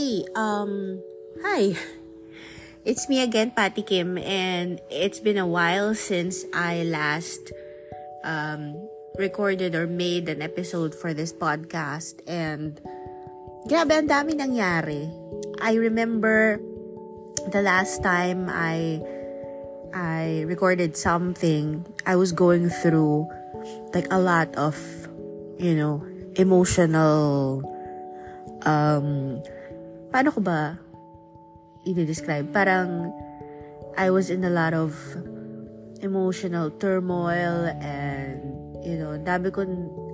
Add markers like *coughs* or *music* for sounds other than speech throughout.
Okay, um, hi. *laughs* It's me again, Patty Kim, and it's been a while since I last um, recorded or made an episode for this podcast. And grabe, ang dami nangyari. I remember the last time I I recorded something, I was going through like a lot of, you know, emotional um paano ko ba i-describe? Parang I was in a lot of emotional turmoil and you know, dami ko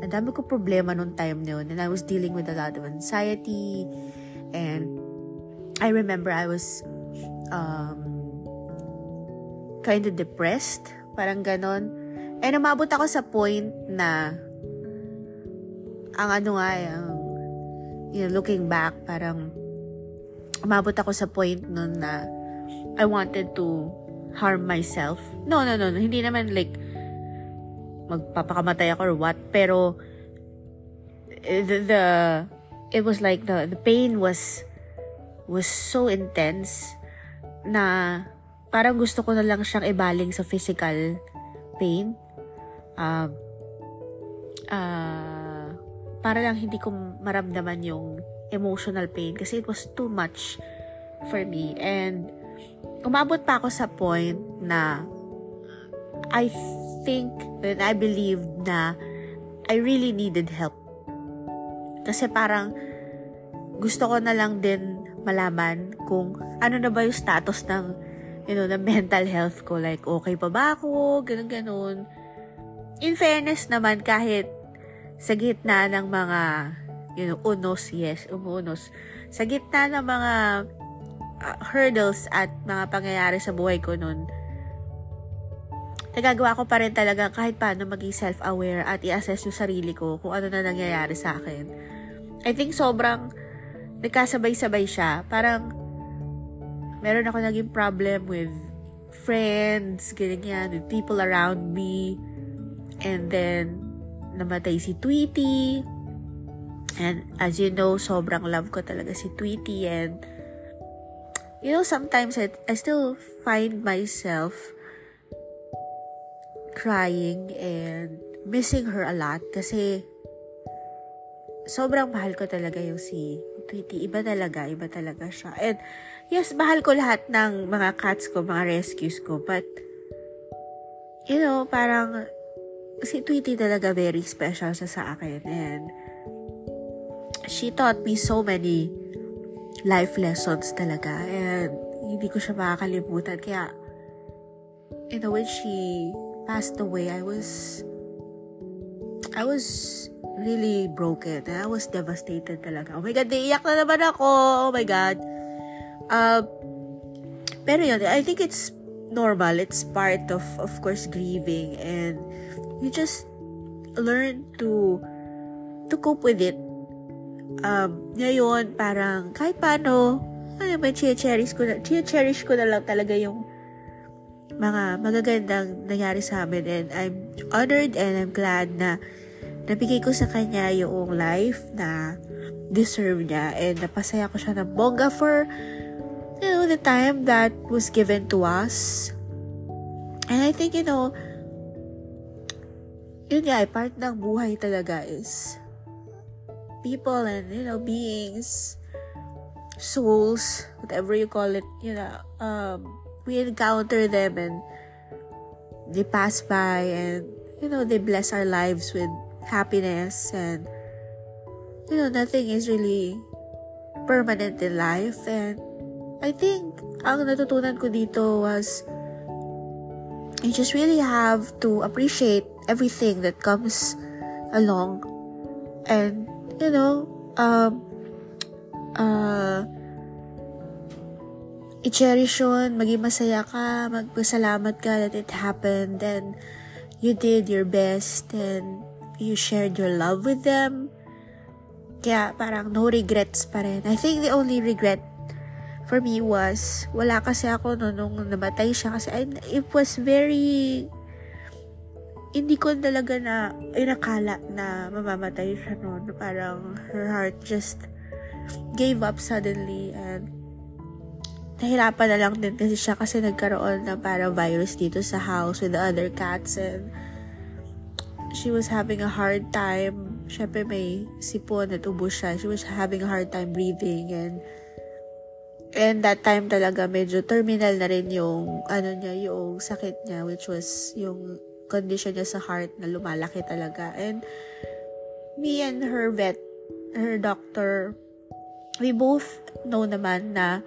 ang dami ko problema nung time na yun and I was dealing with a lot of anxiety and I remember I was um kind of depressed, parang ganon. And umabot ako sa point na ang ano nga, ang you know, looking back, parang umabot ako sa point nun na I wanted to harm myself. No, no, no, no. Hindi naman like magpapakamatay ako or what. Pero the, the it was like the the pain was was so intense na parang gusto ko na lang siyang ibaling sa physical pain. Uh, uh, para lang hindi ko maramdaman yung emotional pain kasi it was too much for me. And umabot pa ako sa point na I think and I believe na I really needed help. Kasi parang gusto ko na lang din malaman kung ano na ba yung status ng you know, ng mental health ko. Like, okay pa ba ako? Ganun, ganun. In fairness naman, kahit sa gitna ng mga you know, unos, yes, umuunos. Sa gitna ng mga uh, hurdles at mga pangyayari sa buhay ko noon, nagagawa ko pa rin talaga kahit paano maging self-aware at i-assess yung sarili ko kung ano na nangyayari sa akin. I think sobrang nagkasabay-sabay siya. Parang meron ako naging problem with friends, ganyan, with people around me. And then, namatay si Tweety. And as you know, sobrang love ko talaga si Tweety. And, you know, sometimes I, I still find myself crying and missing her a lot kasi sobrang mahal ko talaga yung si Tweety. Iba talaga, iba talaga siya. And yes, mahal ko lahat ng mga cats ko, mga rescues ko. But, you know, parang si Tweety talaga very special siya sa akin and she taught me so many life lessons talaga and hindi ko siya makakalimutan. Kaya you know when she passed away. I was I was really broken I was devastated talaga. Oh my god naiyak na naman ako. Oh my god. Uh, pero yun I think it's normal. It's part of of course grieving and you just learn to to cope with it. Um, ngayon, parang kahit paano, ano ba, cherish ko na, cherish ko na lang talaga yung mga magagandang nangyari sa amin and I'm honored and I'm glad na nabigay ko sa kanya yung life na deserve niya and napasaya ko siya ng bongga for you know, the time that was given to us. And I think, you know, yun nga, eh, part ng buhay talaga is people and, you know, beings, souls, whatever you call it, you know, um, we encounter them and they pass by and, you know, they bless our lives with happiness and, you know, nothing is really permanent in life. And I think ang natutunan ko dito was you just really have to appreciate everything that comes along and you know um uh i-cherish yun, maging masaya ka, magpasalamat ka that it happened and you did your best and you shared your love with them. Kaya parang no regrets pa rin. I think the only regret for me was, wala kasi ako no, nung namatay siya kasi I, it was very hindi ko talaga na inakala na mamamatay siya noon. Parang her heart just gave up suddenly and nahirapan na lang din kasi siya kasi nagkaroon na para virus dito sa house with the other cats and she was having a hard time. Syempre may sipon at ubos siya. She was having a hard time breathing and and that time talaga medyo terminal na rin yung ano niya, yung sakit niya which was yung condition niya sa heart na lumalaki talaga. And me and her vet, her doctor, we both know naman na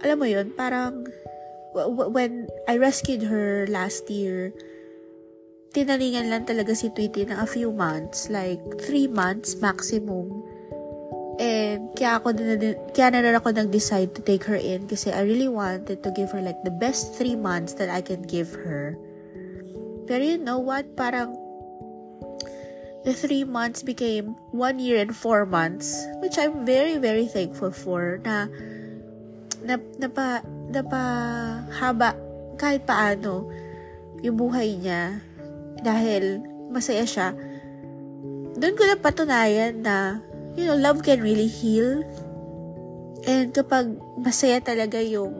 alam mo yun, parang when I rescued her last year, tinaningan lang talaga si Tweety ng a few months, like three months maximum. And kaya ako din, kaya na rin ako nag-decide to take her in kasi I really wanted to give her like the best three months that I can give her. Pero you know what? Parang the three months became one year and four months, which I'm very, very thankful for na na, napa, napa haba kahit paano yung buhay niya dahil masaya siya, doon ko na patunayan na, you know, love can really heal. And kapag masaya talaga yung,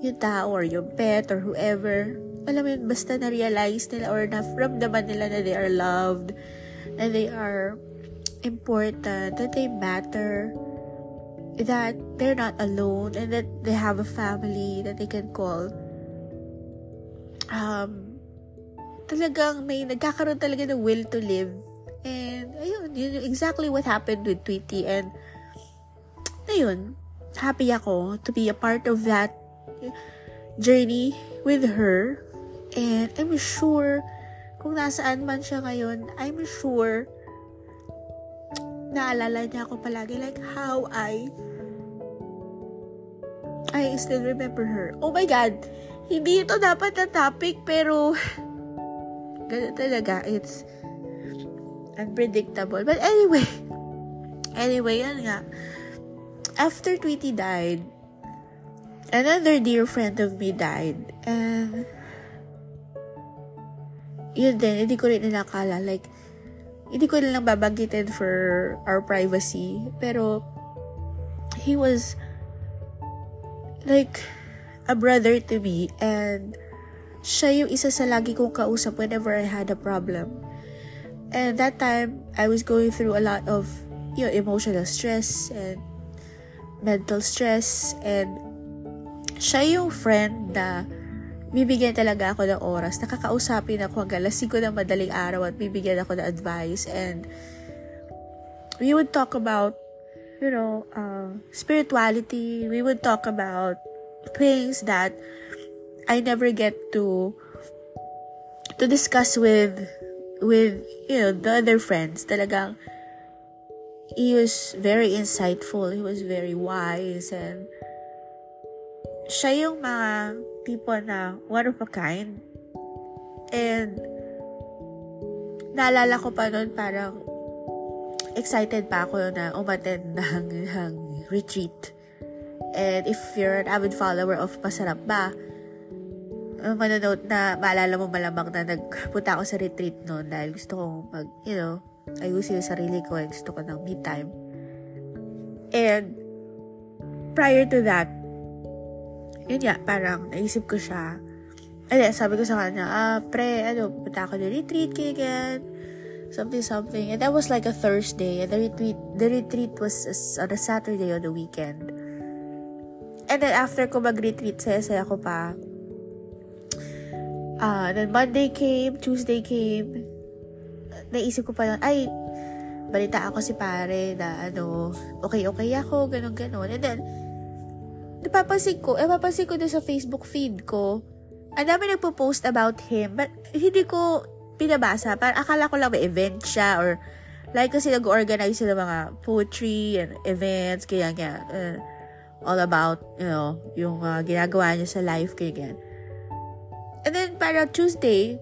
yung tao or yung pet or whoever, alam mo yun, basta na-realize nila or na-ramdaman nila na they are loved, na they are important, that they matter, that they're not alone, and that they have a family that they can call. Um, talagang may nagkakaroon talaga ng will to live. And, ayun, yun exactly what happened with Tweety. And, ayun, happy ako to be a part of that journey with her. And I'm sure, kung nasaan man siya ngayon, I'm sure, naalala niya ako palagi, like how I, I still remember her. Oh my God! Hindi ito dapat na topic, pero *laughs* Ganun talaga. It's unpredictable. But anyway, anyway, yan nga. After Tweety died, another dear friend of me died. And, yun din, hindi ko rin inakala. Like, hindi ko lang babanggitin for our privacy. Pero, he was, like, a brother to me. And, siya yung isa sa lagi kong kausap whenever I had a problem. And that time, I was going through a lot of, you know, emotional stress and mental stress. And siya yung friend na bibigyan talaga ako ng oras. Nakakausapin ako hanggang alas 5 ng madaling araw at bibigyan ako ng advice. And we would talk about, you know, uh, spirituality. We would talk about things that I never get to to discuss with with you know the other friends. Talagang he was very insightful. He was very wise and siya yung mga people na one of a kind. And naalala ko pa noon parang excited pa ako na umattend *laughs* ng, ng retreat. And if you're an avid follower of Pasarap Ba, uh, manonote na maalala mo malamang na nagpunta ako sa retreat noon dahil gusto kong mag, you know, ayusin yung sarili ko and gusto ko ng me time. And, prior to that, yun nga, parang naisip ko siya. Ano, sabi ko sa kanya, ah, pre, ano, punta ako ng retreat, kaya something, something. And that was like a Thursday, and the retreat, the retreat was on a Saturday on the weekend. And then after ko mag-retreat, saya-saya ko pa uh, then Monday came, Tuesday came, naisip ko pa lang, ay, balita ako si pare na ano, okay-okay ako, ganun-ganun. And then, napapansin ko, eh, napapansin ko doon sa Facebook feed ko, ang dami nagpo-post about him, but hindi ko pinabasa. Parang akala ko lang may event siya or like kasi nag-organize sila mga poetry and events, kaya kaya, uh, all about, you know, yung uh, ginagawa niya sa life, kaya ganyan. And then, para Tuesday,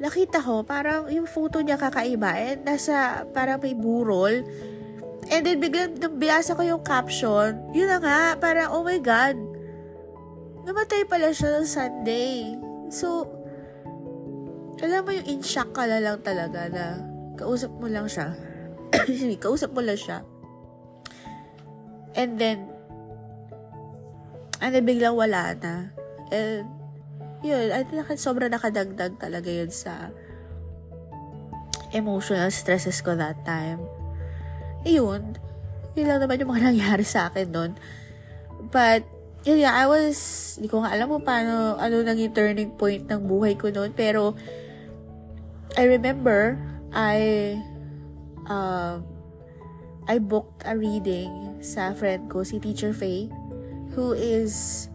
nakita ko, parang yung photo niya kakaiba. And nasa, parang may burol. And then, biglang, nung binasa ko yung caption, yun na nga, parang, oh my God, namatay pala siya ng Sunday. So, alam mo yung in shock ka na lang talaga na kausap mo lang siya. *coughs* kausap mo lang siya. And then, and then biglang wala na. And, yun, I think sobrang nakadagdag talaga yun sa emotional stresses ko that time. Yun, yun lang naman yung mga *laughs* nangyari sa akin nun. But, yun yeah, I was, hindi ko nga alam mo paano, ano naging turning point ng buhay ko noon. Pero, I remember, I, uh, I booked a reading sa friend ko, si Teacher Faye, who is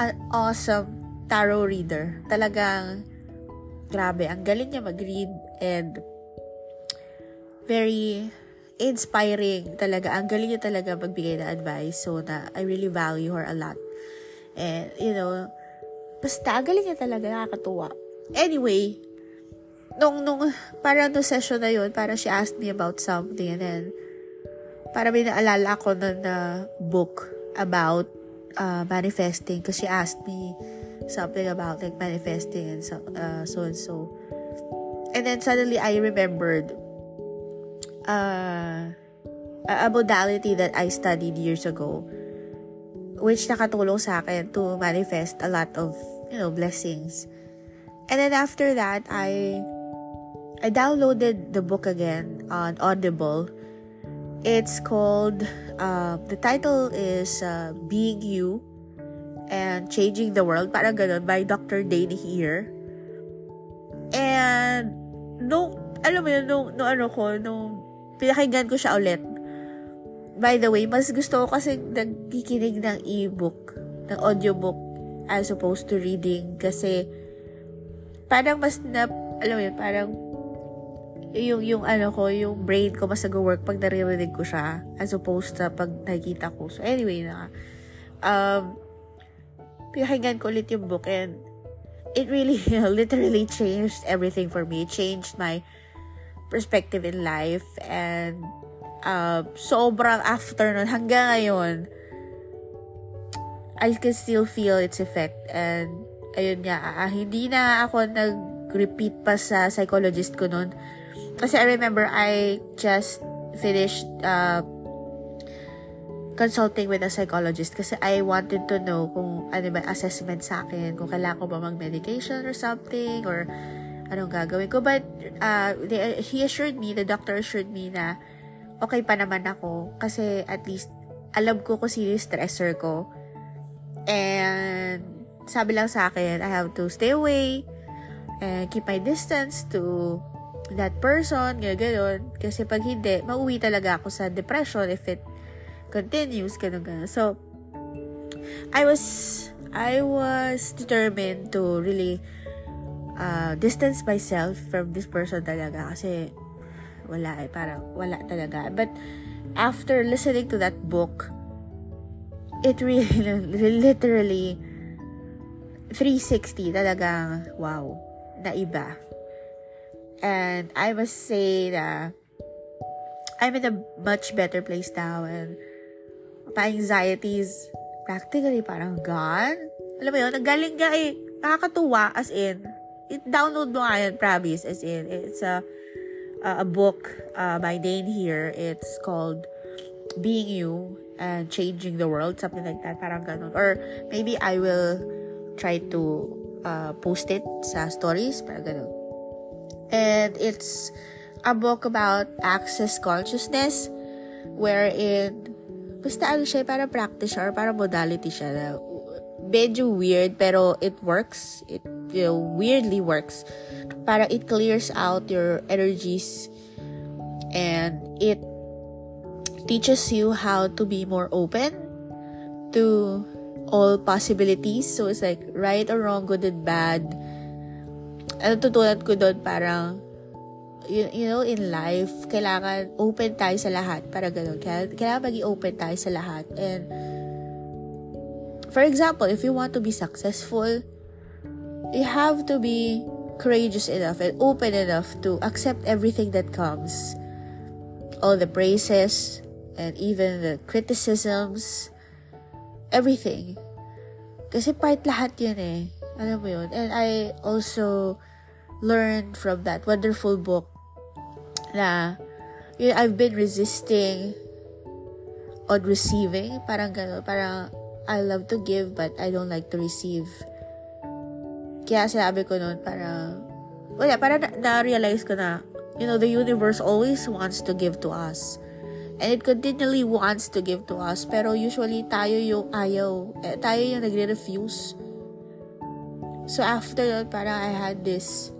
an awesome tarot reader. Talagang, grabe, ang galing niya mag-read and very inspiring talaga. Ang galing niya talaga magbigay ng advice. So, na, I really value her a lot. And, you know, basta, ang galing niya talaga, nakakatuwa. Anyway, nung, nung, parang no session na yun, parang she asked me about something and then, para may naalala ako na, na book about uh, manifesting because she asked me something about like manifesting and so, uh, so and so. And then suddenly I remembered uh, a modality that I studied years ago which nakatulong sa akin to manifest a lot of, you know, blessings. And then after that, I I downloaded the book again on Audible. It's called uh, the title is uh, Being You and Changing the World, parang ganun, by Dr. Dane Here. And, nung, alam mo yun, nung, nung ano ko, nung pinakinggan ko siya ulit, by the way, mas gusto ko kasi nagkikinig ng e-book, ng audiobook, as opposed to reading, kasi, parang mas na, alam mo yun, parang, yung, yung ano ko, yung brain ko mas nag-work pag naririnig ko siya, as opposed sa pag nakikita ko. So, anyway, na, um, pinakinggan ko ulit yung book and it really, *laughs* literally changed everything for me. It changed my perspective in life. And uh, sobrang after nun, hanggang ngayon, I can still feel its effect. And ayun nga, uh, hindi na ako nag-repeat pa sa psychologist ko nun. Kasi I remember I just finished uh, consulting with a psychologist kasi I wanted to know kung ano ba assessment sa akin, kung kailangan ko ba mag-medication or something, or anong gagawin ko. But uh, they, he assured me, the doctor assured me na okay pa naman ako kasi at least alam ko kung sino yung stressor ko. And sabi lang sa akin, I have to stay away and keep my distance to that person, gano'n, gano'n. Kasi pag hindi, mauwi talaga ako sa depression if it continues, gano'n, gano'n. So, I was, I was determined to really uh, distance myself from this person talaga kasi wala eh, parang wala talaga. But after listening to that book, it really, *laughs* literally, 360 talagang, wow, na iba And I must say that I'm in a much better place now and my anxiety is practically parang gone. Alam mo yun, nagaling nga eh, nakakatuwa as in, it download mo nga yun, promise, as in, it's a, a, book uh, by Dane here. It's called Being You and Changing the World, something like that, parang ganun. Or maybe I will try to uh, post it sa stories, parang ganun. and it's a book about access consciousness wherein basta ano siya, para practice or para modality siya na medyo weird pero it works. It you know, weirdly works. Para it clears out your energies and it teaches you how to be more open to all possibilities. So it's like right or wrong, good and bad natutunan ko doon parang, you, you know, in life, kailangan open tayo sa lahat. Para ganun. Kailangan, kailangan maging open tayo sa lahat. And, for example, if you want to be successful, you have to be courageous enough and open enough to accept everything that comes. All the praises and even the criticisms, everything. Kasi part lahat yun eh. Alam mo yun? And I also learned from that wonderful book na I've been resisting on receiving. Parang gano'n. Parang, I love to give, but I don't like to receive. Kaya sinabi ko noon, parang, wala, parang na- na-realize ko na, you know, the universe always wants to give to us. And it continually wants to give to us. Pero usually, tayo yung ayaw. Eh, tayo yung nagre-refuse. So, after that, parang I had this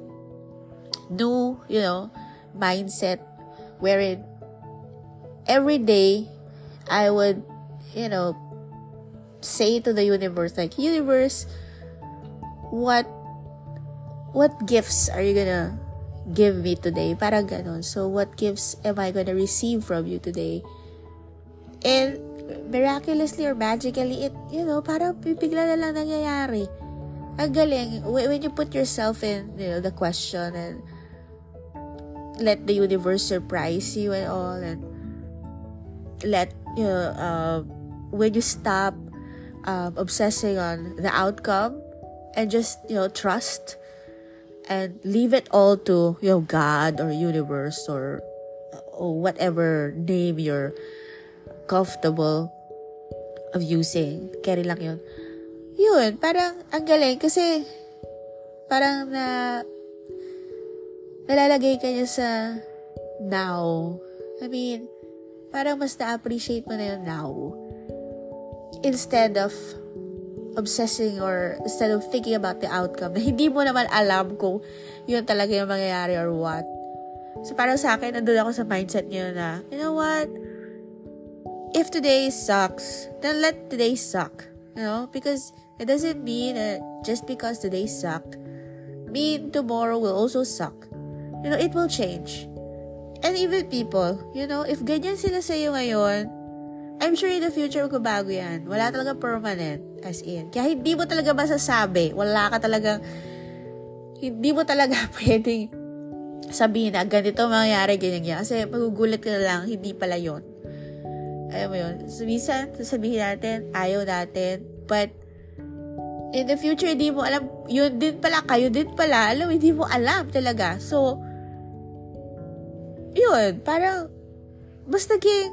new, you know, mindset wherein every day, I would, you know, say to the universe, like, universe, what, what gifts are you gonna give me today? Parang ganon. So, what gifts am I gonna receive from you today? And, miraculously or magically, it, you know, parang bigla na lang nangyayari. Ang galing. When you put yourself in, you know, the question and let the universe surprise you and all and let, you know, uh, when you stop um, obsessing on the outcome and just, you know, trust and leave it all to you know God or universe or or whatever name you're comfortable of using. Carry lang yun. Yun, parang ang galing kasi parang na nalalagay ka niya sa now. I mean, parang mas na-appreciate mo na yung now. Instead of obsessing or instead of thinking about the outcome na *laughs* hindi mo naman alam kung yun talaga yung mangyayari or what. So, parang sa akin, nandun ako sa mindset niyo na, you know what? If today sucks, then let today suck. You know? Because it doesn't mean that just because today sucked, mean tomorrow will also suck. You know, it will change. And even people, you know, if ganyan sila sa'yo ngayon, I'm sure in the future magbabago yan. Wala talaga permanent. As in. Kaya hindi mo talaga masasabi. Wala ka talaga, hindi mo talaga *laughs* pwedeng sabihin na ganito mangyayari, ganyan yan. Kasi magugulat ka lang, hindi pala yon Ayaw mo yun. So, minsan, sasabihin natin, ayaw natin. But, in the future, hindi mo alam, yun din pala, kayo din pala, alam, hindi mo alam talaga. So, yun, parang, mas naging,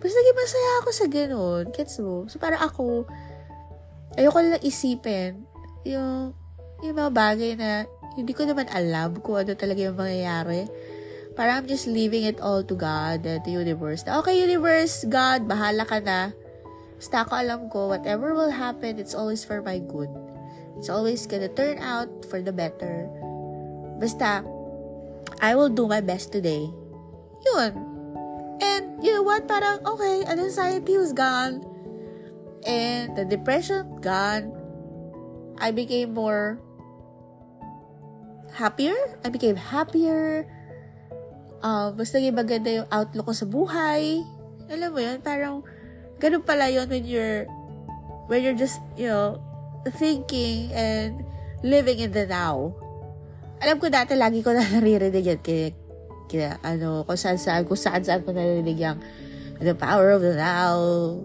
Basta naging masaya ako sa ganun. Gets mo? So, parang ako, ayoko lang isipin yung, yung mga bagay na hindi ko naman alam kung ano talaga yung mangyayari. Parang I'm just leaving it all to God and the universe. Na, okay, universe, God, bahala ka na. Basta ako alam ko, whatever will happen, it's always for my good. It's always gonna turn out for the better. Basta, I will do my best today. Yun. And you know what? Parang, okay, an anxiety was gone. And the depression gone. I became more happier. I became happier. Uh, mas naging maganda yung outlook ko sa buhay. Alam mo yun, parang ganun pala yun when you're when you're just, you know, thinking and living in the now. Alam ko dati lagi ko na *laughs* naririnig yan kay kaya, ano, kung saan saan, kung saan saan ko narinig yung the power of the now,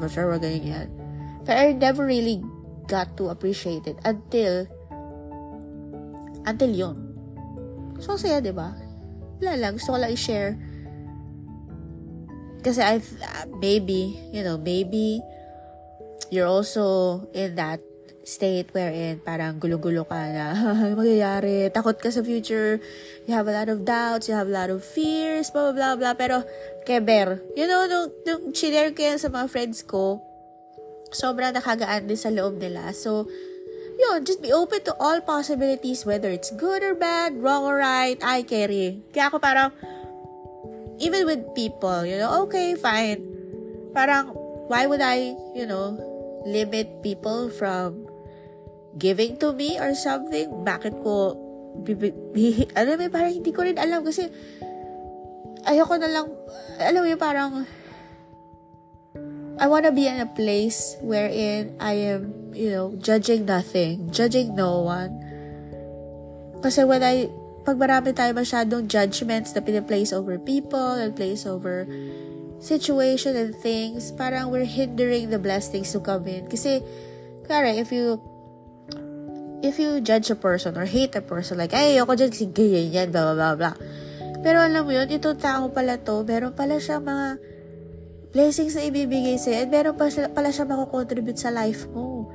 ba, sure ba, ganyan yan. But I never really got to appreciate it until, until yun. So, saya, di ba? Wala lang, gusto ko lang i-share. Kasi I, uh, maybe, you know, maybe, you're also in that state wherein parang gulo-gulo ka na *laughs* magyayari, takot ka sa future, you have a lot of doubts, you have a lot of fears, blah, blah, blah, blah. Pero, keber, you know, nung, nung chinare ko yan sa mga friends ko, sobrang nakagaan din sa loob nila. So, yun, just be open to all possibilities, whether it's good or bad, wrong or right, I carry. Kaya ako parang, even with people, you know, okay, fine. Parang, why would I, you know, limit people from giving to me or something, bakit ko, alam mo, parang hindi ko rin alam kasi, ayoko na lang, alam mo parang, I wanna be in a place wherein I am, you know, judging nothing, judging no one. Kasi when I, pag marami tayo masyadong judgments na pinaplace over people and place over situation and things, parang we're hindering the blessings to come in. Kasi, kaya if you if you judge a person or hate a person, like, ay, ayoko dyan kasi ganyan yan, blah, blah, blah, blah. Pero alam mo yun, itong tao pala to, meron pala siya mga blessings na ibibigay sa'yo at meron pa siya, pala siya makakontribute sa life mo.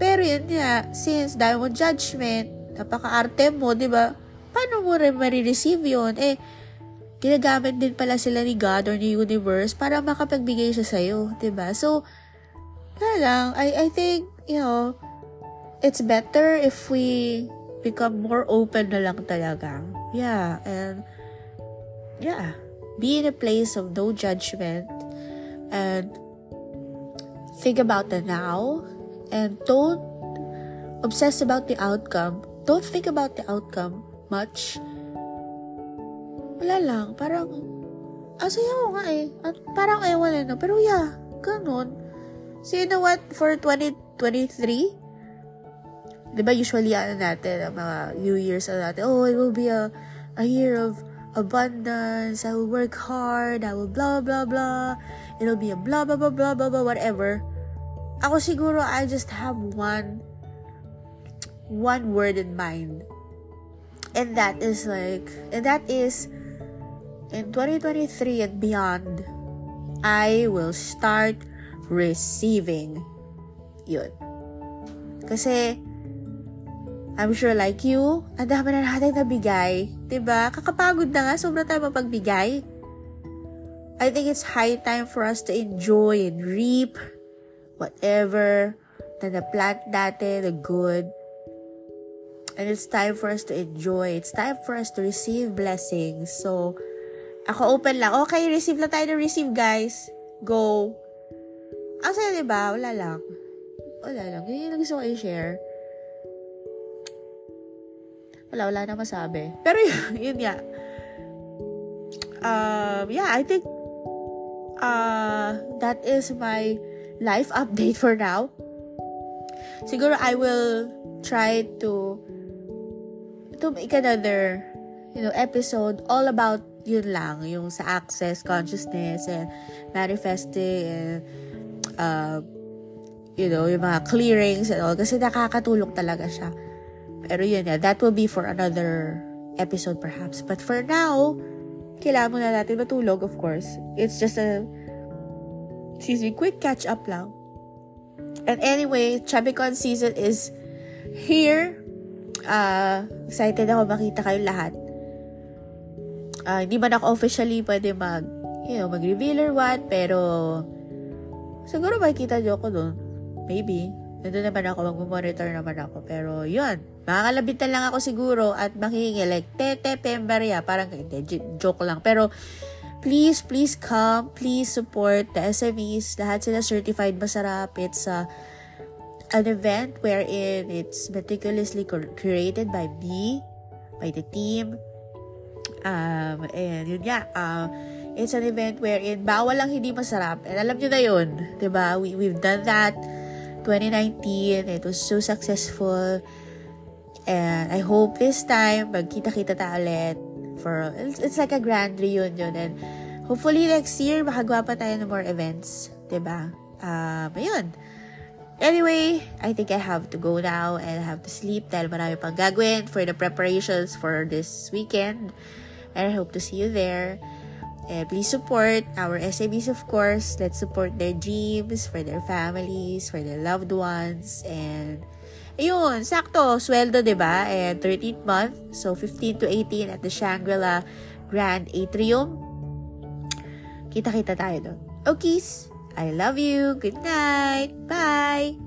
Pero yun nga, since dahil mo judgment, napaka-arte mo, di ba? Paano mo rin marireceive yun? Eh, ginagamit din pala sila ni God or ni universe para makapagbigay siya sa'yo, di ba? So, na lang, I, I think, you know, it's better if we become more open na lang talaga. Yeah, and, yeah, be in a place of no judgment and think about the now and don't obsess about the outcome. Don't think about the outcome much. Wala lang. Parang, ah, saya ko nga eh. At parang ewan eh, no? Pero yeah, ganun. So, you know what? For 2023, di ba usually ano natin, mga New Year's ano natin, oh, it will be a, a year of abundance, I will work hard, I will blah, blah, blah, it'll be a blah, blah, blah, blah, blah, blah, whatever. Ako siguro, I just have one, one word in mind. And that is like, and that is, in 2023 and beyond, I will start receiving. Yun. Kasi, I'm sure like you, ang dami na natin nabigay. ba? Diba? Kakapagod na nga, sobra tayo mapagbigay. I think it's high time for us to enjoy and reap whatever na na-plant natin, the good. And it's time for us to enjoy. It's time for us to receive blessings. So, ako open lang. Okay, receive lang tayo na receive, guys. Go. Ang saya, diba? Wala lang. Wala lang. Yun yung gusto ko i-share wala, wala na masabi. Pero yun, *laughs* yun nga. Um, yeah, I think uh, that is my life update for now. Siguro I will try to to make another you know episode all about yun lang yung sa access consciousness and manifesting and uh, you know yung mga clearings and all kasi nakakatulong talaga siya pero yun nga, that will be for another episode perhaps. But for now, kailangan muna natin matulog, of course. It's just a, excuse me, quick catch up lang. And anyway, Chabicon season is here. Uh, excited ako makita kayo lahat. Uh, hindi man ako officially pwede mag, you know, mag-reveal or what, pero siguro makikita niyo ako doon. Maybe. Nandun naman ako, mag-monitor naman ako. Pero, yun. Makakalabitan lang ako siguro at makihingi like, tete, pemberia. Parang, joke lang. Pero, please, please come. Please support the SMEs. Lahat sila certified masarap. It's uh, an event wherein it's meticulously created by me, by the team. Um, and yun nga, uh, it's an event wherein bawal lang hindi masarap. And alam nyo na yun, ba diba? We, we've done that 2019. It was so successful. And I hope this time, magkita-kita ta ulit. For, it's, it's like a grand reunion. And hopefully next year, makagawa pa tayo ng more events. ba diba? Um, ayun. Anyway, I think I have to go now and I have to sleep dahil marami pang gagawin for the preparations for this weekend. And I hope to see you there. Uh, please support our SABs, of course. Let's support their dreams, for their families, for their loved ones. And, ayun, sakto, sweldo, ba diba? And 13th month, so 15 to 18 at the Shangri-La Grand Atrium. Kita-kita tayo doon. Okay, I love you. Good night. Bye.